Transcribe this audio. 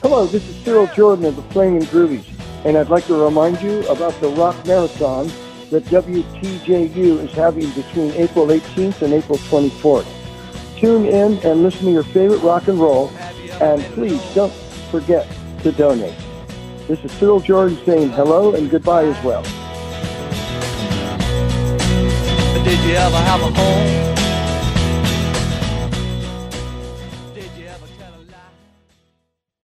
Hello, this is Cyril Jordan of the Flamin' Groovies, and I'd like to remind you about the Rock Marathon that WTJU is having between April 18th and April 24th. Tune in and listen to your favorite rock and roll, and please don't forget to donate. This is Cyril Jordan saying hello and goodbye as well. Did you ever have a home?